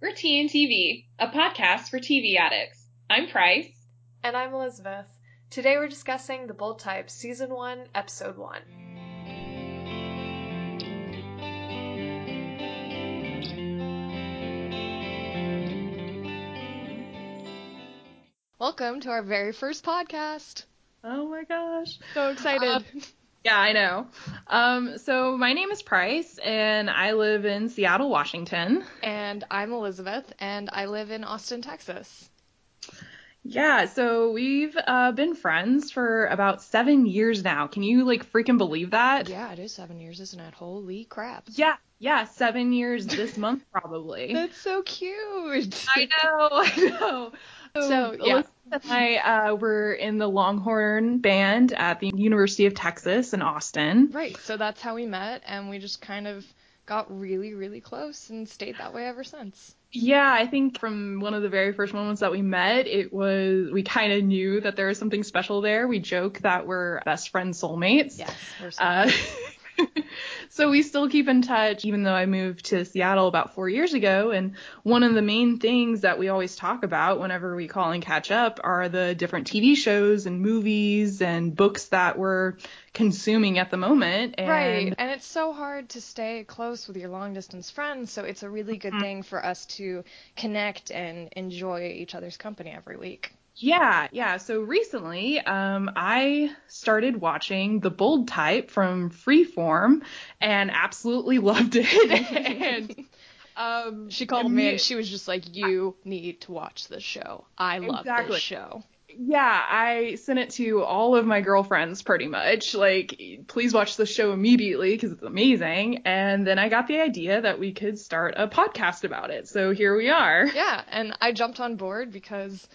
We're TNTV, a podcast for TV addicts. I'm Price. And I'm Elizabeth. Today we're discussing The Bold Type, Season 1, Episode 1. Welcome to our very first podcast. Oh my gosh. So excited. Uh, yeah, I know. Um, so my name is Price, and I live in Seattle, Washington. And I'm Elizabeth, and I live in Austin, Texas. Yeah, so we've uh, been friends for about seven years now. Can you like freaking believe that? Yeah, it is seven years, isn't it? Holy crap. Yeah, yeah, seven years this month probably. That's so cute. I know, I know. So, yeah. Elizabeth and I uh, were in the Longhorn band at the University of Texas in Austin. Right. So that's how we met, and we just kind of got really, really close and stayed that way ever since. Yeah, I think from one of the very first moments that we met, it was we kind of knew that there was something special there. We joke that we're best friends, soulmates. Yes, we're uh, so we still keep in touch, even though I moved to Seattle about four years ago. And one of the main things that we always talk about whenever we call and catch up are the different TV shows and movies and books that we're consuming at the moment. And right. And it's so hard to stay close with your long distance friends. So it's a really good mm-hmm. thing for us to connect and enjoy each other's company every week. Yeah, yeah. So recently, um, I started watching The Bold Type from Freeform and absolutely loved it. and um, she called me and she was just like, "You need to watch this show. I love exactly. this show." Yeah, I sent it to all of my girlfriends pretty much. Like, please watch the show immediately because it's amazing. And then I got the idea that we could start a podcast about it. So here we are. Yeah, and I jumped on board because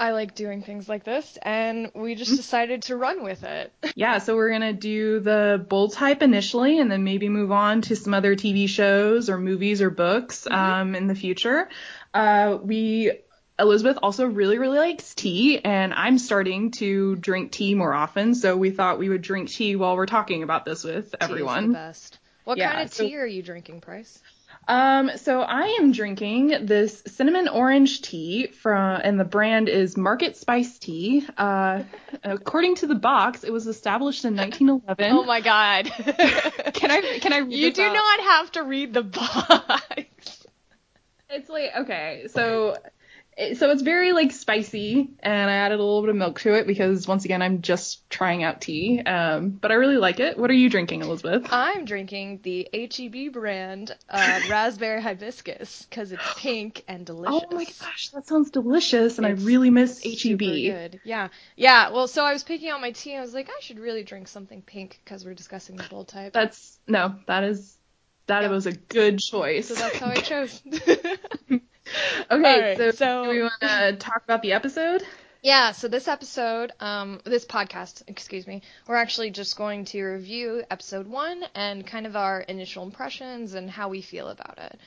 I like doing things like this, and we just mm-hmm. decided to run with it. yeah, so we're gonna do the bold type initially, and then maybe move on to some other TV shows or movies or books mm-hmm. um, in the future. Uh, we Elizabeth also really, really likes tea, and I'm starting to drink tea more often. So we thought we would drink tea while we're talking about this with everyone. Tea is the best. What yeah, kind of tea so, are you drinking, Price? Um, so I am drinking this cinnamon orange tea from, and the brand is Market Spice Tea. Uh, according to the box, it was established in 1911. Oh my God! can I can I read You do out? not have to read the box. It's like okay, so so it's very like spicy, and I added a little bit of milk to it because once again I'm just trying out tea. Um, but I really like it. What are you drinking, Elizabeth? I'm drinking the HEB brand uh, raspberry hibiscus because it's pink and delicious. Oh my gosh, that sounds delicious, and it's I really miss HEB. Good. Yeah, yeah. Well, so I was picking out my tea, and I was like, I should really drink something pink because we're discussing the bold type. That's no, that is that yeah. was a good choice. So that's how I chose. okay, right, so, so, do we want to talk about the episode? Yeah, so this episode, um, this podcast, excuse me, we're actually just going to review episode one and kind of our initial impressions and how we feel about it.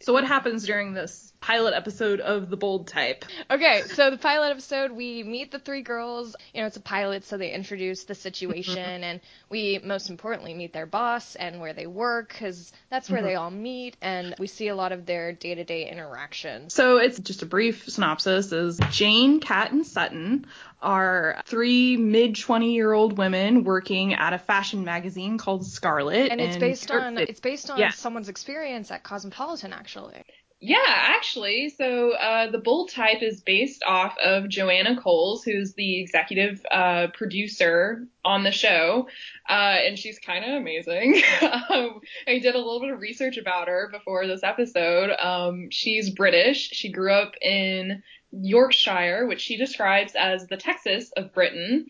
So what happens during this pilot episode of the bold type? Okay, so the pilot episode, we meet the three girls. You know, it's a pilot, so they introduce the situation, and we most importantly meet their boss and where they work, because that's where mm-hmm. they all meet, and we see a lot of their day-to-day interactions. So it's just a brief synopsis: is Jane, Kat, and Sutton are three mid 20 year old women working at a fashion magazine called Scarlet. And it's based on it's based on yeah. someone's experience at Cosmopolitan actually. Yeah, actually. So uh, the Bold Type is based off of Joanna Coles, who's the executive uh, producer on the show, uh, and she's kind of amazing. um, I did a little bit of research about her before this episode. Um, she's British. She grew up in Yorkshire, which she describes as the Texas of Britain.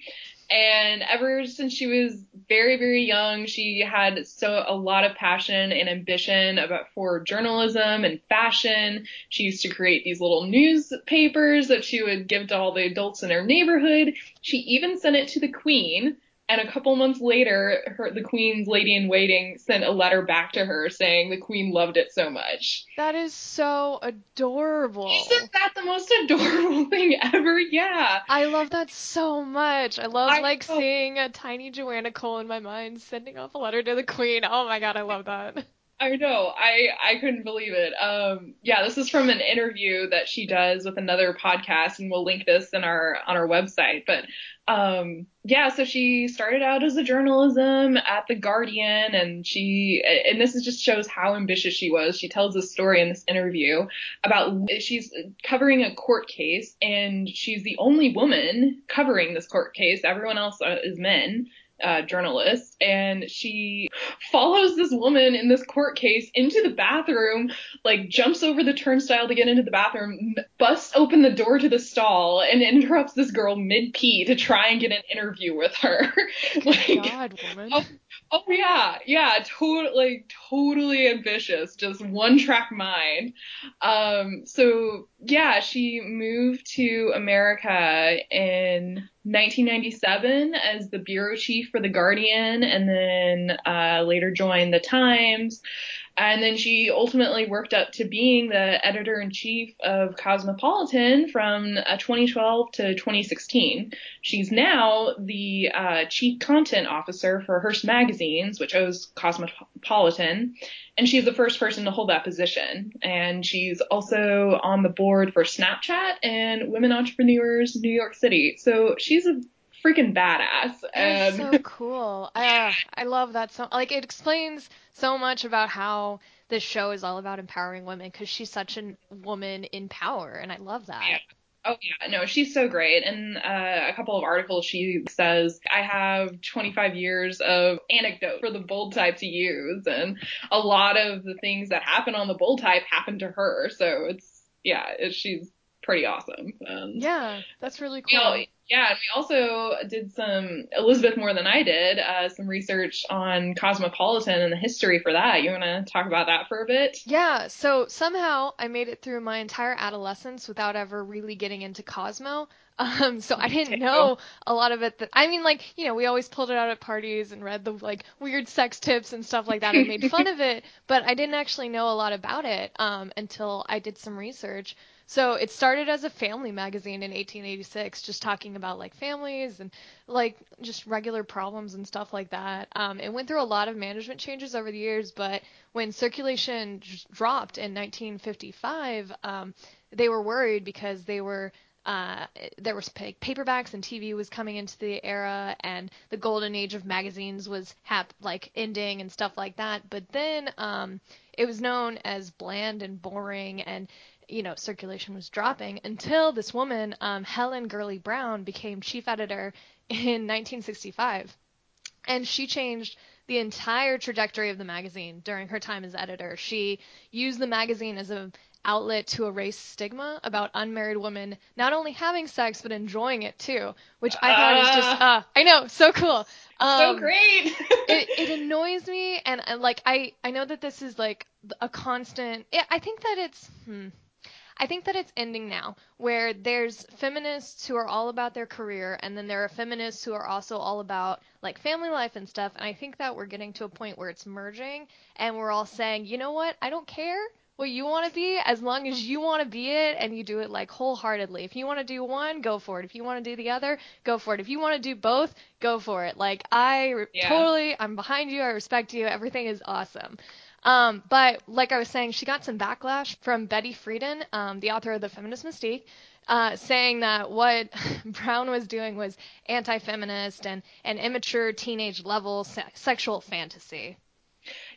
And ever since she was very, very young, she had so a lot of passion and ambition about for journalism and fashion. She used to create these little newspapers that she would give to all the adults in her neighborhood. She even sent it to the Queen, and a couple months later, her, the Queen's lady in waiting sent a letter back to her saying the Queen loved it so much. That is so adorable. Isn't that the most adorable thing ever? Yeah. I love that so much. I love I like know. seeing a tiny Joanna Cole in my mind sending off a letter to the Queen. Oh my god, I love that. I know. I I couldn't believe it. Um, yeah, this is from an interview that she does with another podcast, and we'll link this in our on our website. But um, yeah, so she started out as a journalism at the Guardian, and she and this is just shows how ambitious she was. She tells a story in this interview about she's covering a court case, and she's the only woman covering this court case. Everyone else is men uh, journalist, and she follows this woman in this court case into the bathroom, like jumps over the turnstile to get into the bathroom, busts open the door to the stall, and interrupts this girl mid pee to try and get an interview with her. like, God, woman. Oh, yeah, yeah, totally, totally ambitious, just one track mind. Um, so yeah, she moved to America in 1997 as the bureau chief for The Guardian and then uh, later joined The Times. And then she ultimately worked up to being the editor in chief of Cosmopolitan from uh, 2012 to 2016. She's now the uh, chief content officer for Hearst Magazines, which owns Cosmopolitan. And she's the first person to hold that position. And she's also on the board for Snapchat and Women Entrepreneurs New York City. So she's a freaking badass. That's so cool. Uh, I love that so like it explains so much about how this show is all about empowering women because she's such a woman in power, and I love that. Yeah. Oh yeah, no, she's so great. And uh, a couple of articles she says, I have 25 years of anecdote for the bold type to use, and a lot of the things that happen on the bold type happen to her. So it's yeah, it, she's pretty awesome. Um, yeah, that's really cool. You know, yeah, and we also did some Elizabeth more than I did, uh, some research on Cosmopolitan and the history for that. You want to talk about that for a bit? Yeah. So somehow I made it through my entire adolescence without ever really getting into Cosmo. Um, so I didn't know a lot of it. That I mean, like you know, we always pulled it out at parties and read the like weird sex tips and stuff like that and made fun of it. But I didn't actually know a lot about it um, until I did some research. So it started as a family magazine in 1886, just talking about like families and like just regular problems and stuff like that. Um, it went through a lot of management changes over the years, but when circulation dropped in 1955, um, they were worried because they were uh, there was paperbacks and TV was coming into the era, and the golden age of magazines was hap- like ending and stuff like that. But then um, it was known as bland and boring, and you know, circulation was dropping until this woman, um, Helen Gurley Brown, became chief editor in 1965. And she changed the entire trajectory of the magazine during her time as editor. She used the magazine as an outlet to erase stigma about unmarried women not only having sex but enjoying it too, which I thought uh, was just uh, I know so cool. Um, so great. it, it annoys me, and, and like I I know that this is like a constant. I think that it's. Hmm, I think that it's ending now, where there's feminists who are all about their career, and then there are feminists who are also all about like family life and stuff. And I think that we're getting to a point where it's merging, and we're all saying, you know what, I don't care what you want to be as long as you want to be it and you do it like wholeheartedly. If you want to do one, go for it. If you want to do the other, go for it. If you want to do both, go for it. Like I yeah. totally, I'm behind you. I respect you. Everything is awesome. Um, but like I was saying, she got some backlash from Betty Friedan, um, the author of The Feminine Mystique, uh, saying that what Brown was doing was anti-feminist and an immature teenage level se- sexual fantasy.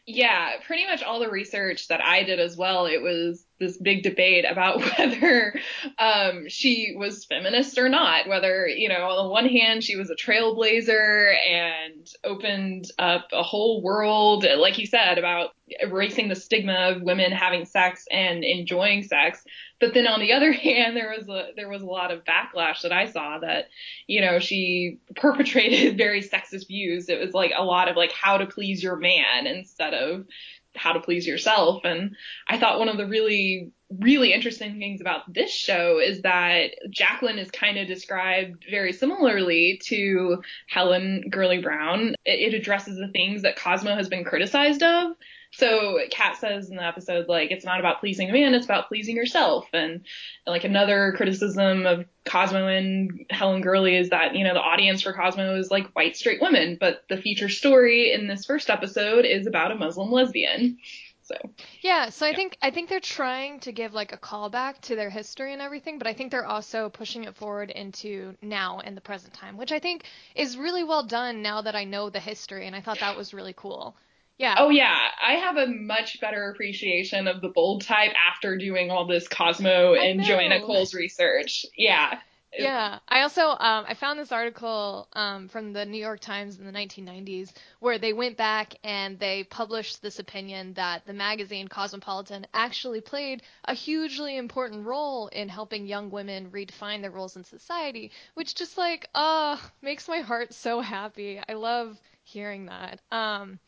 Yeah, pretty much all the research that I did as well, it was this big debate about whether um, she was feminist or not. Whether, you know, on the one hand, she was a trailblazer and opened up a whole world, like you said, about erasing the stigma of women having sex and enjoying sex. But then on the other hand, there was a there was a lot of backlash that I saw that, you know, she perpetrated very sexist views. It was like a lot of like how to please your man instead of how to please yourself. And I thought one of the really, really interesting things about this show is that Jacqueline is kind of described very similarly to Helen Gurley Brown. It, it addresses the things that Cosmo has been criticized of. So Kat says in the episode, like, it's not about pleasing a man, it's about pleasing yourself. And, and like another criticism of Cosmo and Helen Gurley is that, you know, the audience for Cosmo is like white straight women, but the feature story in this first episode is about a Muslim lesbian. So Yeah, so I think I think they're trying to give like a callback to their history and everything, but I think they're also pushing it forward into now and the present time, which I think is really well done now that I know the history and I thought that was really cool. Yeah. Oh yeah, I have a much better appreciation of the bold type after doing all this Cosmo and Joanna. Cole's research. Yeah. Yeah, I also um, I found this article um, from the New York Times in the 1990s where they went back and they published this opinion that the magazine Cosmopolitan actually played a hugely important role in helping young women redefine their roles in society, which just like uh makes my heart so happy. I love hearing that. Um,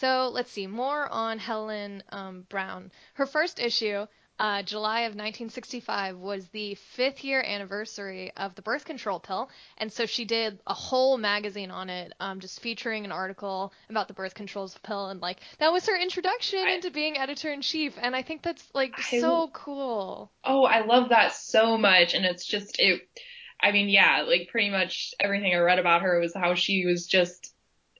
so let's see more on Helen um, Brown. Her first issue uh, July of 1965 was the fifth year anniversary of the birth control pill, and so she did a whole magazine on it, um, just featuring an article about the birth control pill, and like that was her introduction I- into being editor in chief, and I think that's like I- so cool. Oh, I love that so much. And it's just, it, I mean, yeah, like pretty much everything I read about her was how she was just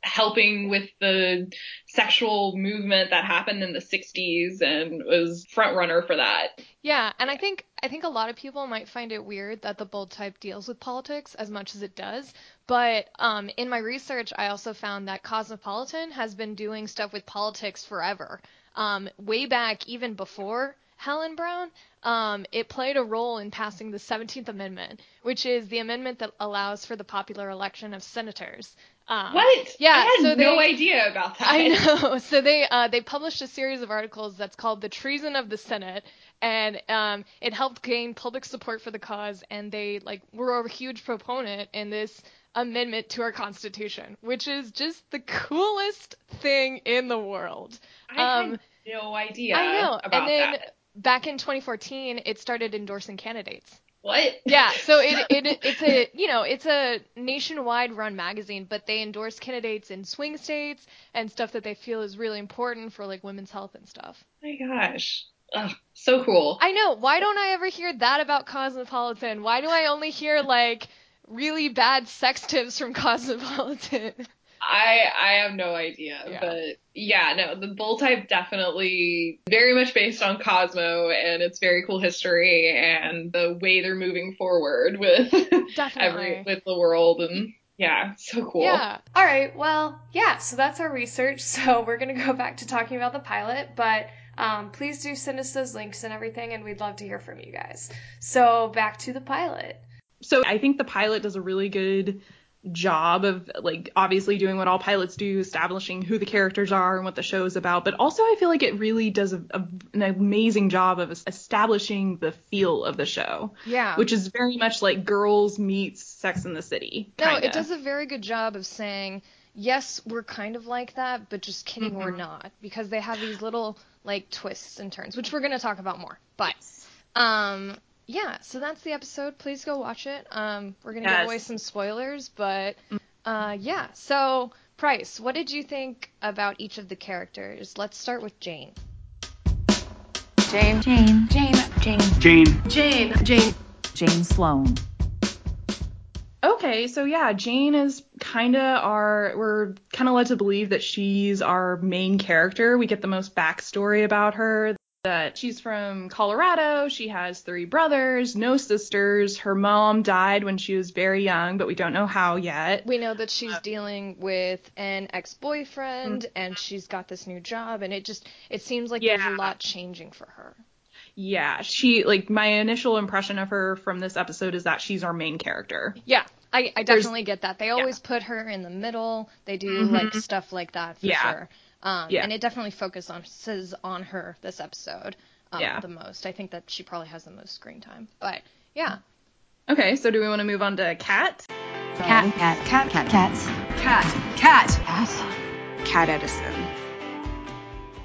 helping with the sexual movement that happened in the 60s and was front runner for that. Yeah, and I think I think a lot of people might find it weird that the bold type deals with politics as much as it does, but um, in my research, I also found that Cosmopolitan has been doing stuff with politics forever. Um, way back, even before Helen Brown, um, it played a role in passing the 17th Amendment, which is the amendment that allows for the popular election of senators. Um, What? Yeah, I had so no idea about that. I know. So they uh, they published a series of articles that's called "The Treason of the Senate," and um, it helped gain public support for the cause. And they like were a huge proponent in this amendment to our Constitution, which is just the coolest thing in the world. I Um, had no idea I know. and then that. back in 2014, it started endorsing candidates. What? Yeah, so it, it it's a you know it's a nationwide run magazine, but they endorse candidates in swing states and stuff that they feel is really important for like women's health and stuff. Oh my gosh. Ugh, so cool. I know. Why don't I ever hear that about Cosmopolitan? Why do I only hear like really bad sex tips from Cosmopolitan? I I have no idea, Yeah. but yeah, no, the bold type definitely very much based on Cosmo and its very cool history and the way they're moving forward with Definitely. every with the world and yeah, so cool. Yeah. All right, well, yeah, so that's our research. So we're going to go back to talking about the pilot, but um, please do send us those links and everything, and we'd love to hear from you guys. So back to the pilot. So I think the pilot does a really good job of like obviously doing what all pilots do, establishing who the characters are and what the show is about. But also I feel like it really does a, a, an amazing job of establishing the feel of the show, Yeah. which is very much like Girls meets Sex in the City. No, kinda. it does a very good job of saying, yes, we're kind of like that, but just kidding, we're not. Because they have these little, like, twists and turns, which we're going to talk about more. But, um, yeah, so that's the episode. Please go watch it. Um, we're going to give away some spoilers, but, uh, yeah. So, Price, what did you think about each of the characters? Let's start with Jane. Jane. Jane. Jane. Jane. Jane. Jane. Jane. Jane Sloan. Okay, so yeah, Jane is kind of our. We're kind of led to believe that she's our main character. We get the most backstory about her. That she's from Colorado. She has three brothers, no sisters. Her mom died when she was very young, but we don't know how yet. We know that she's dealing with an ex-boyfriend and she's got this new job and it just it seems like there's a lot changing for her. Yeah, she like my initial impression of her from this episode is that she's our main character. Yeah, I, I There's- definitely get that. They always put her in the middle. They do Mhm. like stuff like that for Yeah. sure. Um, Yeah. And it definitely focuses on her this episode um, Yeah. the most. I think that she probably has the most screen time. But yeah, Okay, so do we want to move on to Kat? Cat. Kat. Kat. Kat. Kats. Kat. Kat. Kat. Kat Edison.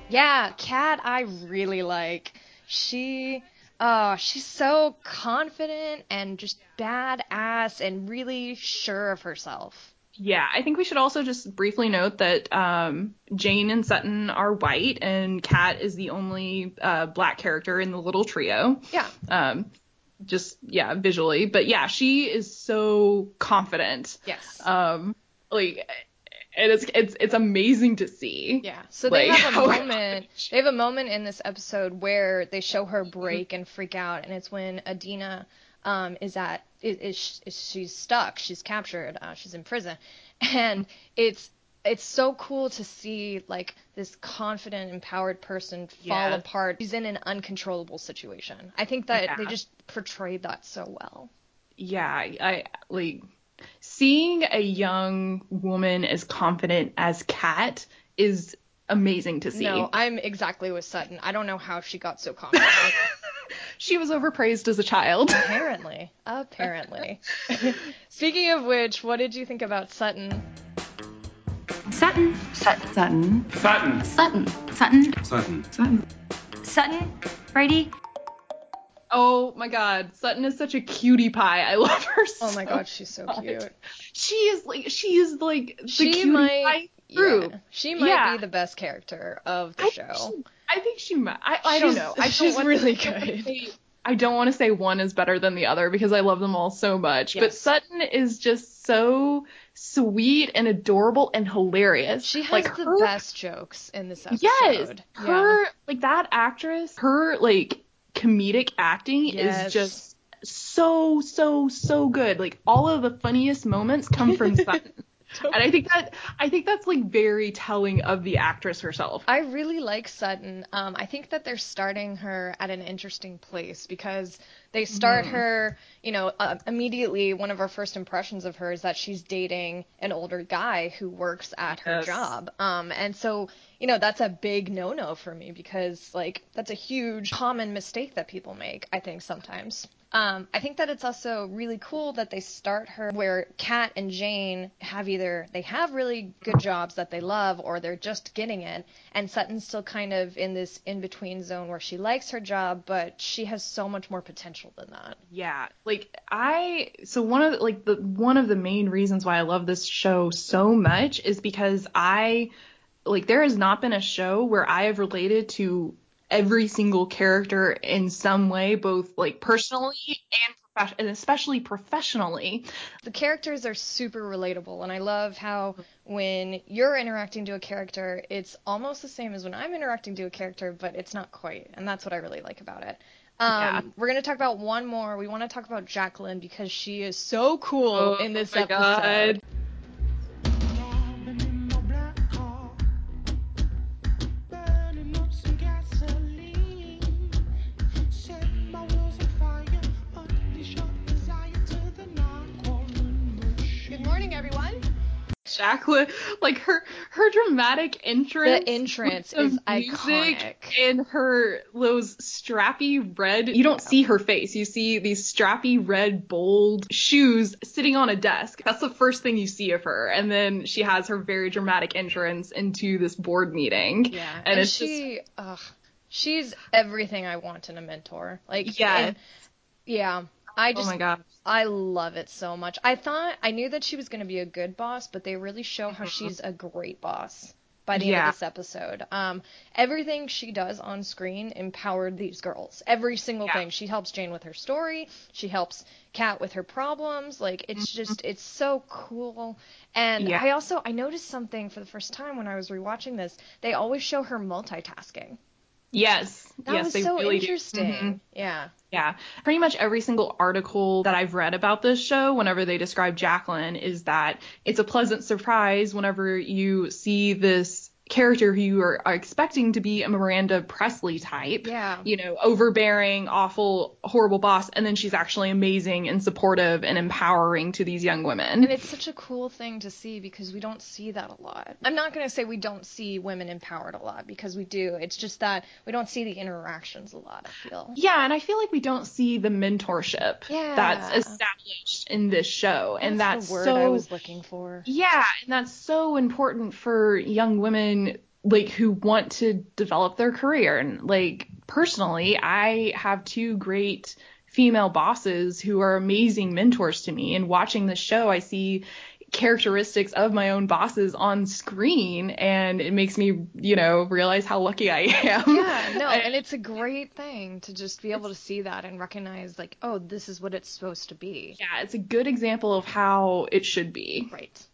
yeah, Kat, I really like. She, oh, she's so confident and just badass and really sure of herself. Yeah, I think we should also just briefly note that um, Jane and Sutton are white, and Kat is the only uh, black character in the little trio. Yeah. Um, just yeah, visually, but yeah, she is so confident. Yes. Um, like, and it's it's it's amazing to see. Yeah. So they Like, have a how- moment. They have a moment in this episode where they show her break and freak out, and it's when Adena um, is at is, is, she's stuck, she's captured, uh, she's in prison, and it's it's so cool to see like this confident, empowered person fall Yeah. apart. She's in an uncontrollable situation. I think that they just portrayed that so well. yeah, I, I like seeing a young woman as confident as Kat is amazing to see. No, I'm exactly with Sutton. I don't know how she got so confident. She was overpraised as a child. Apparently. Apparently. Speaking of which, what did you think about Sutton? Sutton. Sutton. Sutton. Sutton. Sutton. Sutton. Sutton. Sutton. Sutton. Brady. Oh my god, Sutton is such a cutie pie. I love her so Oh my god, she's so much. cute. She is like she is like the She cutie might pie group. yeah, she might Yeah. be the best character of the I show. I think she might. I, I don't know. I she's really don't wanna good. I don't want to say one is better than the other because I love them all so much. But Sutton is just so sweet and adorable and hilarious. She has like the her, best jokes in this episode. Yes, Yeah. her like that actress. Her like comedic acting Yes. is just so so so good. Like all of the funniest moments come from Sutton. And I think that I think that's like very telling of the actress herself. I really like Sutton. Um, I think that they're starting her at an interesting place because they start her, you know, uh, immediately. One of our first impressions of her is that she's dating an older guy who works at her Yes. job. Um, and so, you know, that's a big no-no for me because, like, that's a huge common mistake that people make. I think sometimes. Um, I think that it's also really cool that they start her where Kat and Jane have either they have really good jobs that they love or they're just getting it, and Sutton's still kind of in this in between zone where she likes her job, but she has so much more potential than that. Yeah, like I so one of the, like the one of the main reasons why I love this show so much is because I like there has not been a show where I have related to every single character in some way, both like personally and and especially professionally. The characters are super relatable, and I love how when you're interacting to a character, it's almost the same as when I'm interacting to a character, but it's not quite, and that's what I really like about it. Um, Yeah. We're gonna talk about one more. We want to talk about Jacqueline because she is so cool Oh in this my episode. God. Jacqueline, like her her dramatic entrance, The entrance is music iconic. and her those strappy red. You don't see her face. You see these strappy red bold shoes sitting on a desk. That's the first thing you see of her, and then she has her very dramatic entrance into this board meeting. Yeah, and, and, it's she, ugh, she's everything I want in a mentor. Like, Yeah. and- yeah. I just oh my god. I love it so much. I thought I knew that she was going to be a good boss, but they really show how she's a great boss by the end of this episode. Um, everything she does on screen empowered these girls. Every single Yeah. thing. She helps Jane with her story. She helps Kat with her problems. Like it's just it's so cool. And Yeah. I also I noticed something for the first time when I was rewatching this. They always show her multitasking. Yes. That yes, was so really interesting. Mhm. Yeah. Yeah. Pretty much every single article that I've read about this show, whenever they describe Jacqueline, is that it's a pleasant surprise whenever you see this character who you are, are expecting to be a Miranda Priestly type. Yeah. You know, overbearing, awful, horrible boss, and then she's actually amazing and supportive and empowering to these young women. And it's such a cool thing to see because we don't see that a lot. I'm not going to say we don't see women empowered a lot because we do. It's just that we don't see the interactions a lot, I feel. Yeah, and I feel like we don't see the mentorship Yeah. that's established in this show, and that's the word so I was looking for. Yeah, and that's so important for young women like who want to develop their career and like personally, I have two great female bosses who are amazing mentors to me and watching the show I see characteristics of my own bosses on screen and it makes me, you know, realize how lucky I am. Yeah, no, and it's a great thing to just be able to see that and recognize, like, oh, this is what it's supposed to be. yeah, it's a good example of how it should be. Right.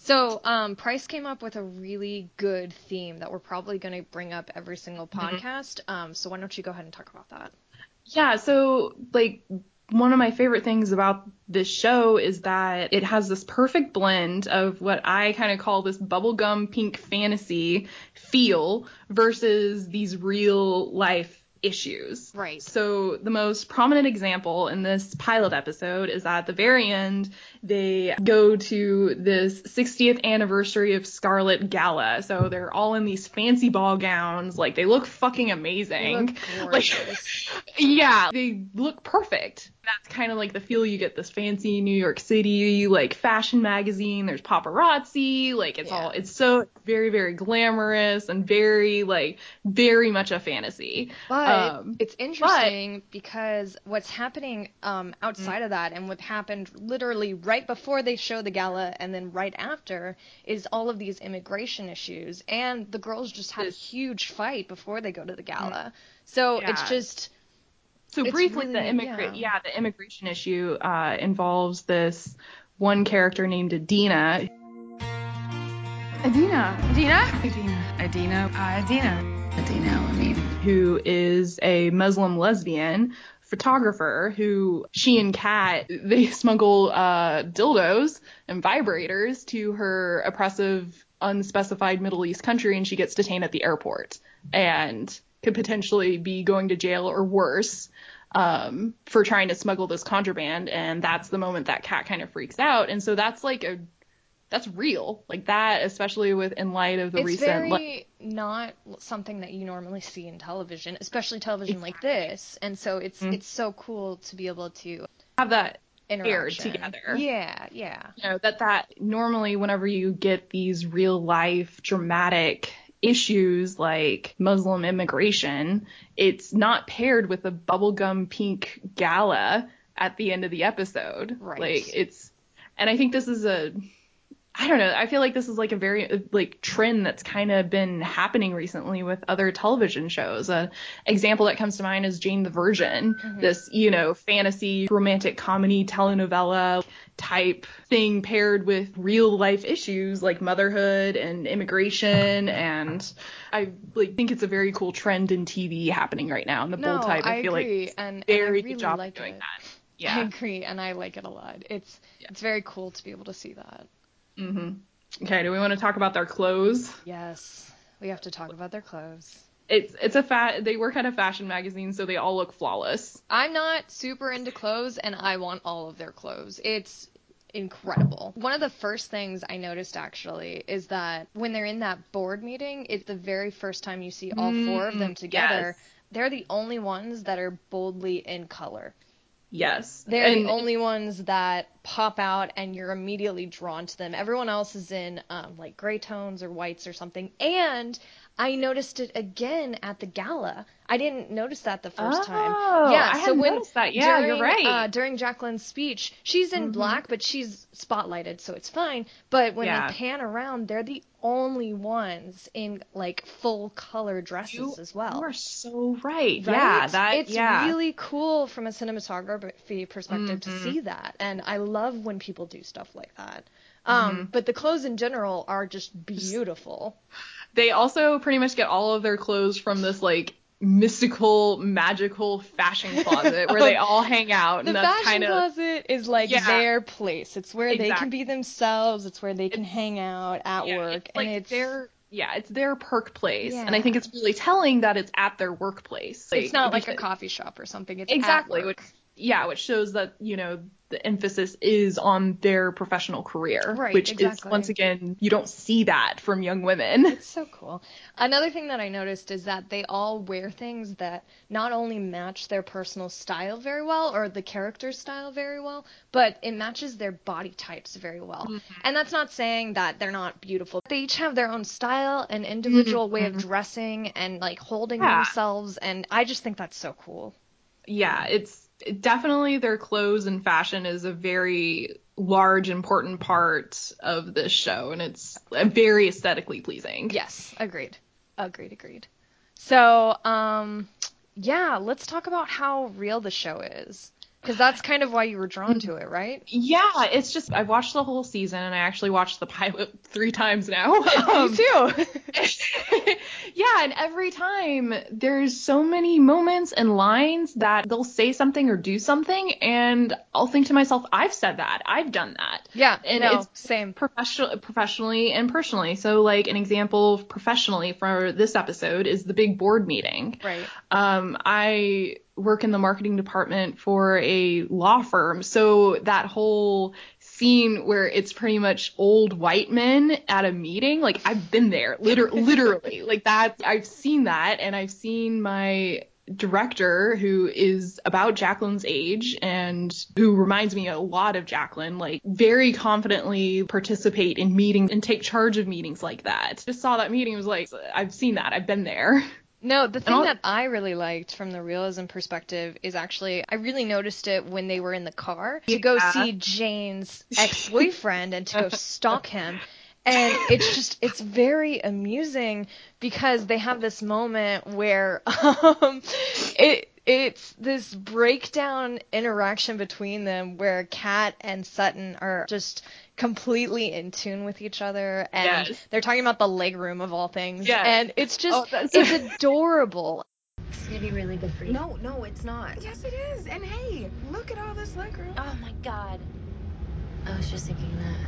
So, um, Price came up with a really good theme that we're probably going to bring up every single Mm-hmm. podcast. Um, so why don't you go ahead and talk about that? Yeah, so like one of my favorite things about this show is that it has this perfect blend of what I kind of call this bubblegum pink fantasy feel versus these real life issues. Right. So the most prominent example in this pilot episode is at the very end they go to this 60th anniversary of Scarlet Gala. So they're all in these fancy ball gowns, like they look fucking amazing. Look Like, yeah, they look perfect. That's kind of like the feel you get this fancy New York City like fashion magazine. There's paparazzi, like it's all it's so very very glamorous and very like very much a fantasy. But Um, it's interesting because what's happening um, outside of that and what happened literally right before they show the gala and then right after is all of these immigration issues. And the girls just had a huge fight before they go to the gala. So it's just. So It's briefly, the immigrant, yeah. yeah. the immigration issue uh, involves this one character named Adena. Adena. Adena? Adena. Adena. Uh, Adena. Adena El-Amin. who is a Muslim lesbian photographer who she and Kat they smuggle uh, dildos and vibrators to her oppressive unspecified Middle East country and she gets detained at the airport and could potentially be going to jail or worse um, for trying to smuggle this contraband and that's the moment that Kat kind of freaks out and so that's like a that's real like that especially with in light of the It's recent very like, not something that you normally see in television, especially television like this. And so it's it's so cool to be able to have that interaction together. Yeah, yeah. you know that that normally whenever you get these real life dramatic issues like Muslim immigration, it's not paired with a bubblegum pink gala at the end of the episode. Right. Like it's and I think this is a I don't know. I feel like this is like a very uh, like trend that's kind of been happening recently with other television shows. An example that comes to mind is Jane the Virgin, this you know fantasy romantic comedy telenovela type thing paired with real life issues like motherhood and immigration and I like think it's a very cool trend in TV happening right now. And the No, bold type I, I feel agree, like and, and very I really good job like doing it. that. I agree, and I like it a lot. It's it's very cool to be able to see that. Hmm Okay. Do we want to talk about their clothes? Yes, we have to talk about their clothes. it's it's a fat they work at a fashion magazine so they all look flawless I'm not super into clothes, and I want all of their clothes. It's incredible. One of the first things I noticed actually is that when they're in that board meeting, it's the very first time you see all four of them Mm, together. yes. They're the only ones that are boldly in color. Yes They're and the only ones that pop out and you're immediately drawn to them. Everyone else is in um, like gray tones or whites or something. And I noticed it again at the gala. I didn't notice that the first time. Oh, Yeah, I so when noticed that. Yeah, you're during, right. Uh, during Jacqueline's speech, she's in black, but she's spotlighted, so it's fine. But when Yeah. they pan around, they're the only ones in like full color dresses you, as well. you are so right, Right? yeah that it's yeah really cool from a cinematography perspective Mm-hmm. to see that, and I love when people do stuff like that. Um, Mm-hmm. But the clothes in general are just beautiful. They also pretty much get all of their clothes from this like mystical magical fashion closet where they all hang out The and that's fashion kind of closet is like Yeah. their place. It's where they can be themselves. It's where they can hang out at yeah, work, it's like and it's their yeah it's their perk place and i think it's really telling that it's at their workplace it's not like a coffee shop or something. It's exactly which yeah which shows that you know the emphasis is on their professional career Right, which exactly. is once again you don't see that from young women It's so cool. Another thing that I noticed is that they all wear things that not only match their personal style very well or the character's style very well, but it matches their body types very well. Mm-hmm. And that's not saying that they're not beautiful. They each have their own style and individual mm-hmm. way of mm-hmm. dressing and like holding Yeah. themselves and I just think that's so cool. Yeah it's definitely their clothes and fashion is a very large important part of this show and it's very aesthetically pleasing Yes, agreed. Agreed, agreed. So, um yeah, let's talk about how real the show is. Because that's kind of why you were drawn to it, right? Yeah, it's just I've watched the whole season and I actually watched the pilot three times now. Um, Me too. yeah, and every time there's so many moments and lines that they'll say something or do something, and I'll think to myself, I've said that, I've done that. yeah, And no, it's same. professional professionally and personally. So like an example professionally for this episode is the big board meeting. Right. Um, I work in the marketing department for a law firm, so that whole scene where it's pretty much old white men at a meeting, like I've been there, liter- literally, like that. I've seen that, and I've seen my director who is about Jacqueline's age and who reminds me a lot of Jacqueline, like very confidently participate in meetings and take charge of meetings like that. Just saw that meeting was like, I've seen that, I've been there. No, the thing that I really liked from the realism perspective is actually I really noticed it when they were in the car to go Yeah. see Jane's ex-boyfriend and to go stalk him. And it's just it's very amusing because they have this moment where um it it's this breakdown interaction between them where Kat and Sutton are just completely in tune with each other and Yes. they're talking about the leg room of all things Yes. and it's just oh, it's adorable It's gonna be really good for you. No, no, it's not. Yes, it is. And hey, look at all this legroom. Oh my god. I was just thinking that.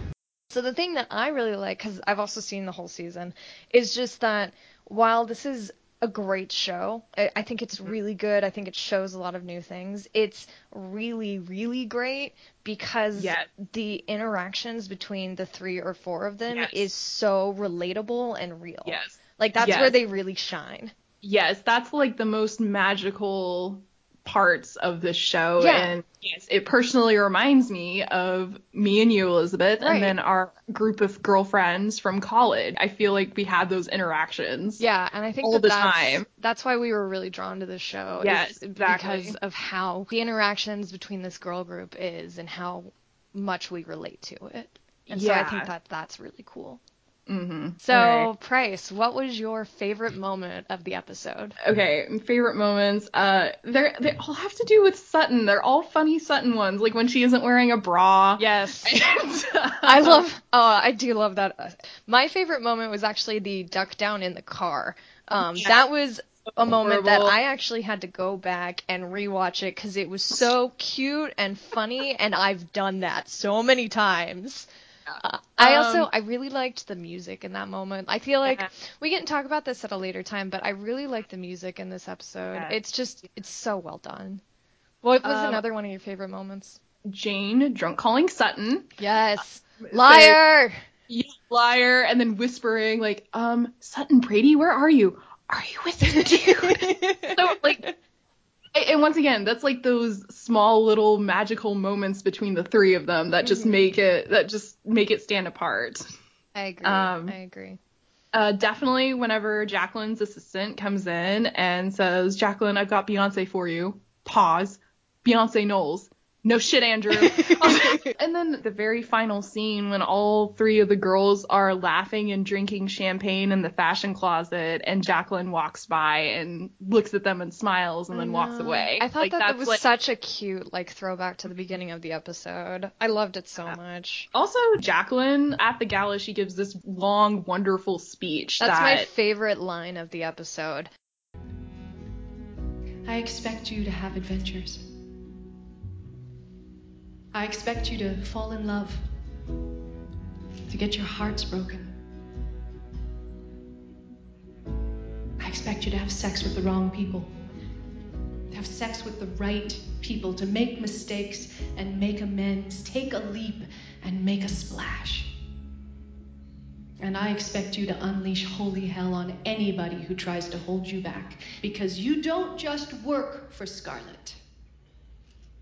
So the thing that I really like, because I've also seen the whole season, is just that while this is a great show, I, I think it's mm-hmm. really good. I think it shows a lot of new things. It's really, really great because Yes. the interactions between the three or four of them Yes. is so relatable and real. Yes. Like that's Yes. where they really shine. Yes, that's like the most magical parts of the show. Yeah. And yes, it personally reminds me of me and you, Elizabeth, Right. and then our group of girlfriends from college. I feel like we had those interactions. Yeah, and I think All that the that's, time. that's why we were really drawn to the show. Yes, exactly. Because of how the interactions between this girl group is and how much we relate to it. And so I think that that's really cool. Mm-hmm. So, Price, what was your favorite moment of the episode? Okay, favorite moments. Uh, they're they all have to do with Sutton. They're all funny Sutton ones, like when she isn't wearing a bra. Yes. And, I love. Oh, I do love that. My favorite moment was actually the duck down in the car. Um, Yeah. That was a moment that I actually had to go back and rewatch it because it was so cute and funny, and I've done that so many times. Uh, I also Um, I really liked the music in that moment. I feel like Yeah. we can talk about this at a later time, but I really like the music in this episode. Yeah. It's just it's so well done. What was Um, another one of your favorite moments? Jane drunk calling Sutton. Yes, liar. Yeah, liar, and then whispering like, um, Sutton Brady, where are you? Are you with the dude? so like, and- and once again, that's like those small little magical moments between the three of them that just Mhm. make it that just make it stand apart. I agree. Um, I agree. Uh, definitely whenever Jacqueline's assistant comes in and says, Jacqueline, I've got Beyonce for you. Pause. Beyonce Knowles. No shit, Andrew. Um, and then the very final scene when all three of the girls are laughing and drinking champagne in the fashion closet and Jacqueline walks by and looks at them and smiles and then walks away. I thought Like, that, that was like- such a cute like throwback to the beginning of the episode. I loved it so much. Also, Jacqueline at the gala, she gives this long, wonderful speech. That's that, my favorite line of the episode. I expect you to have adventures. I expect you to fall in love, to get your hearts broken. I expect you to have sex with the wrong people, to have sex with the right people, to make mistakes and make amends, take a leap and make a splash. And I expect you to unleash holy hell on anybody who tries to hold you back. Because you don't just work for Scarlet,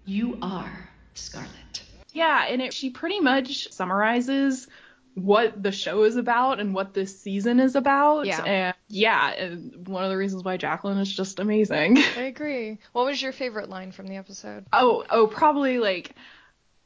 you are Scarlet. Yeah, and it, she pretty much summarizes what the show is about and what this season is about. Yeah. And yeah, and one of the reasons why Jacqueline is just amazing. I agree. What was your favorite line from the episode? oh, oh, probably like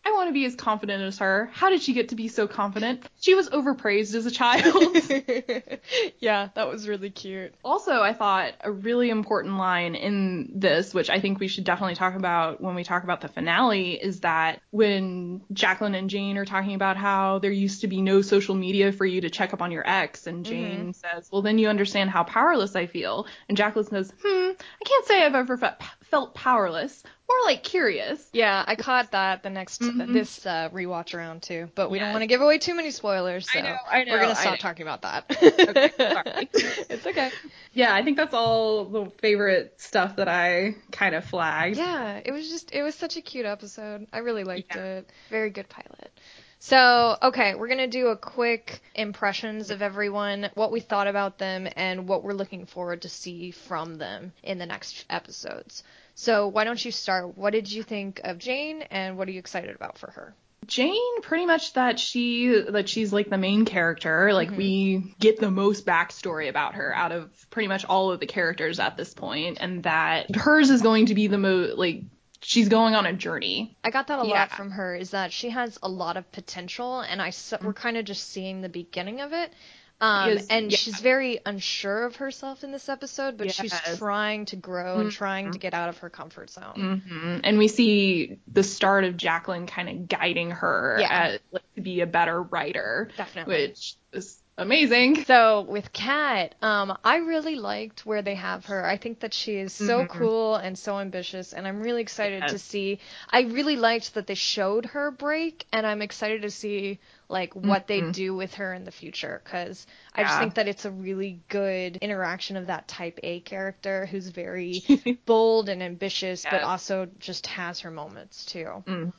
I want to be as confident as her. How did she get to be so confident? She was overpraised as a child. yeah, that was really cute. also, I thought a really important line in this, which I think we should definitely talk about when we talk about the finale, is that when Jacqueline and Jane are talking about how there used to be no social media for you to check up on your ex, and Jane says, Well, then you understand how powerless I feel. And Jacqueline says, Hmm, I can't say I've ever fe- felt powerless. More like curious. Yeah, I caught that the next Mhm. this uh, rewatch around too, but we don't want to give away too many spoilers, so I know, I know, we're gonna stop talking about that. Okay, sorry. it's okay. Yeah, I think that's all the favorite stuff that I kind of flagged. Yeah, it was just it was such a cute episode. I really liked it. Very good pilot. So, okay, we're going to do a quick impressions of everyone, what we thought about them and what we're looking forward to see from them in the next episodes. So, why don't you start? What did you think of Jane and what are you excited about for her? Jane, pretty much that she that she's like the main character. Like mm-hmm. we get the most backstory about her out of pretty much all of the characters at this point, and that hers is going to be the most like she's going on a journey. I got that a Yeah. lot from her is that she has a lot of potential and I we're kind of just seeing the beginning of it. Um, and yeah. she's very unsure of herself in this episode, but she's trying to grow and trying to get out of her comfort zone. hmm And we see the start of Jacqueline kind of guiding her Yeah. at, like, to be a better writer, Definitely. which is amazing. So with Kat, um, I really liked where they have her. I think that she is so cool and so ambitious, and I'm really excited to see. I really liked that they showed her break, and I'm excited to see like what they do with her in the future because I just think that it's a really good interaction of that Type A character who's very bold and ambitious, but also just has her moments too. Mhm.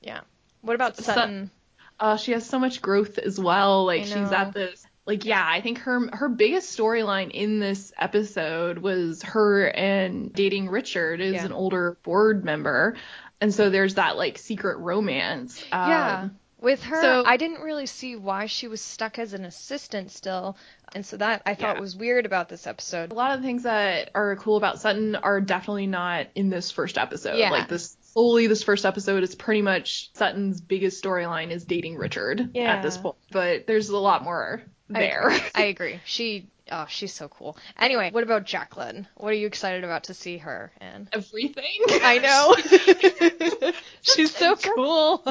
Yeah. What about Su- Sutton? Uh, she has so much growth as well. Like she's at this. Like yeah, I think her her biggest storyline in this episode was her and dating Richard, is Yeah. an older board member, and so there's that like secret romance. Um, Yeah. With her, so- I didn't really see why she was stuck as an assistant still, and so that I thought Yeah. was weird about this episode. A lot of the things that are cool about Sutton are definitely not in this first episode. Yeah. Like this solely this first episode is pretty much Sutton's biggest storyline is dating Richard Yeah. at this point. But there's a lot more there. agree. I agree. She, oh, she's so cool. Anyway, what about Jacqueline? What are you excited about to see her in? Everything. I know. she's so cool.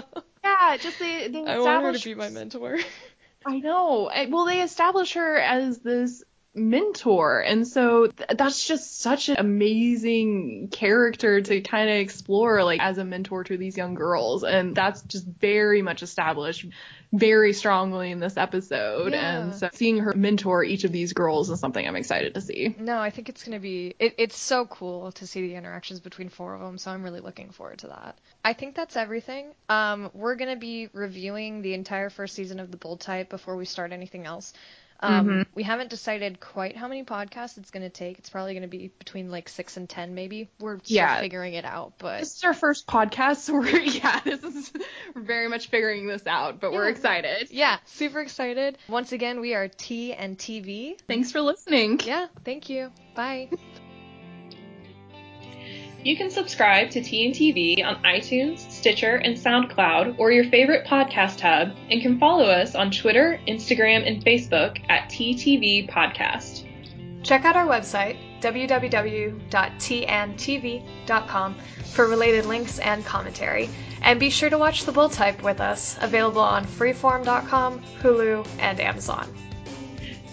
Yeah, just they, they I want her to be my mentor. I know. I- Well, they establish her as this mentor, and so th- that's just such an amazing character to kind of explore, like as a mentor to these young girls, and that's just very much established very strongly in this episode. Yeah. And so seeing her mentor each of these girls is something I'm excited to see. No, I think it's going to be. It, it's so cool to see the interactions between four of them, so I'm really looking forward to that. I think that's everything. Um, we're going to be reviewing the entire first season of The Bold Type before we start anything else. Um, We haven't decided quite how many podcasts it's going to take. It's probably going to be between like six and ten, maybe. We're still Yeah. figuring it out, but This is our first podcast, so we're yeah, this is very much figuring this out, but we're excited. yeah, super excited. Once again, we are T and TV. Thanks for listening. Yeah, thank you. Bye. You can subscribe to TNTV on iTunes, Stitcher, and SoundCloud, or your favorite podcast hub, and can follow us on Twitter, Instagram, and Facebook at TTV Podcast. Check out our website, www.tntv.com, for related links and commentary. And be sure to watch The Bold Type with us, available on freeform.com, Hulu, and Amazon.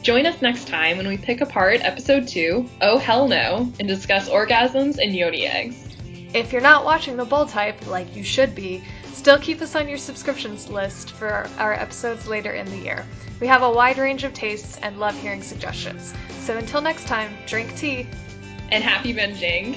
Join us next time when we pick apart episode 2, Oh Hell No, and discuss orgasms and yoni eggs. If you're not watching The Bold Type, like you should be, still keep us on your subscriptions list for our episodes later in the year. We have a wide range of tastes and love hearing suggestions. So until next time, drink tea. And happy binging!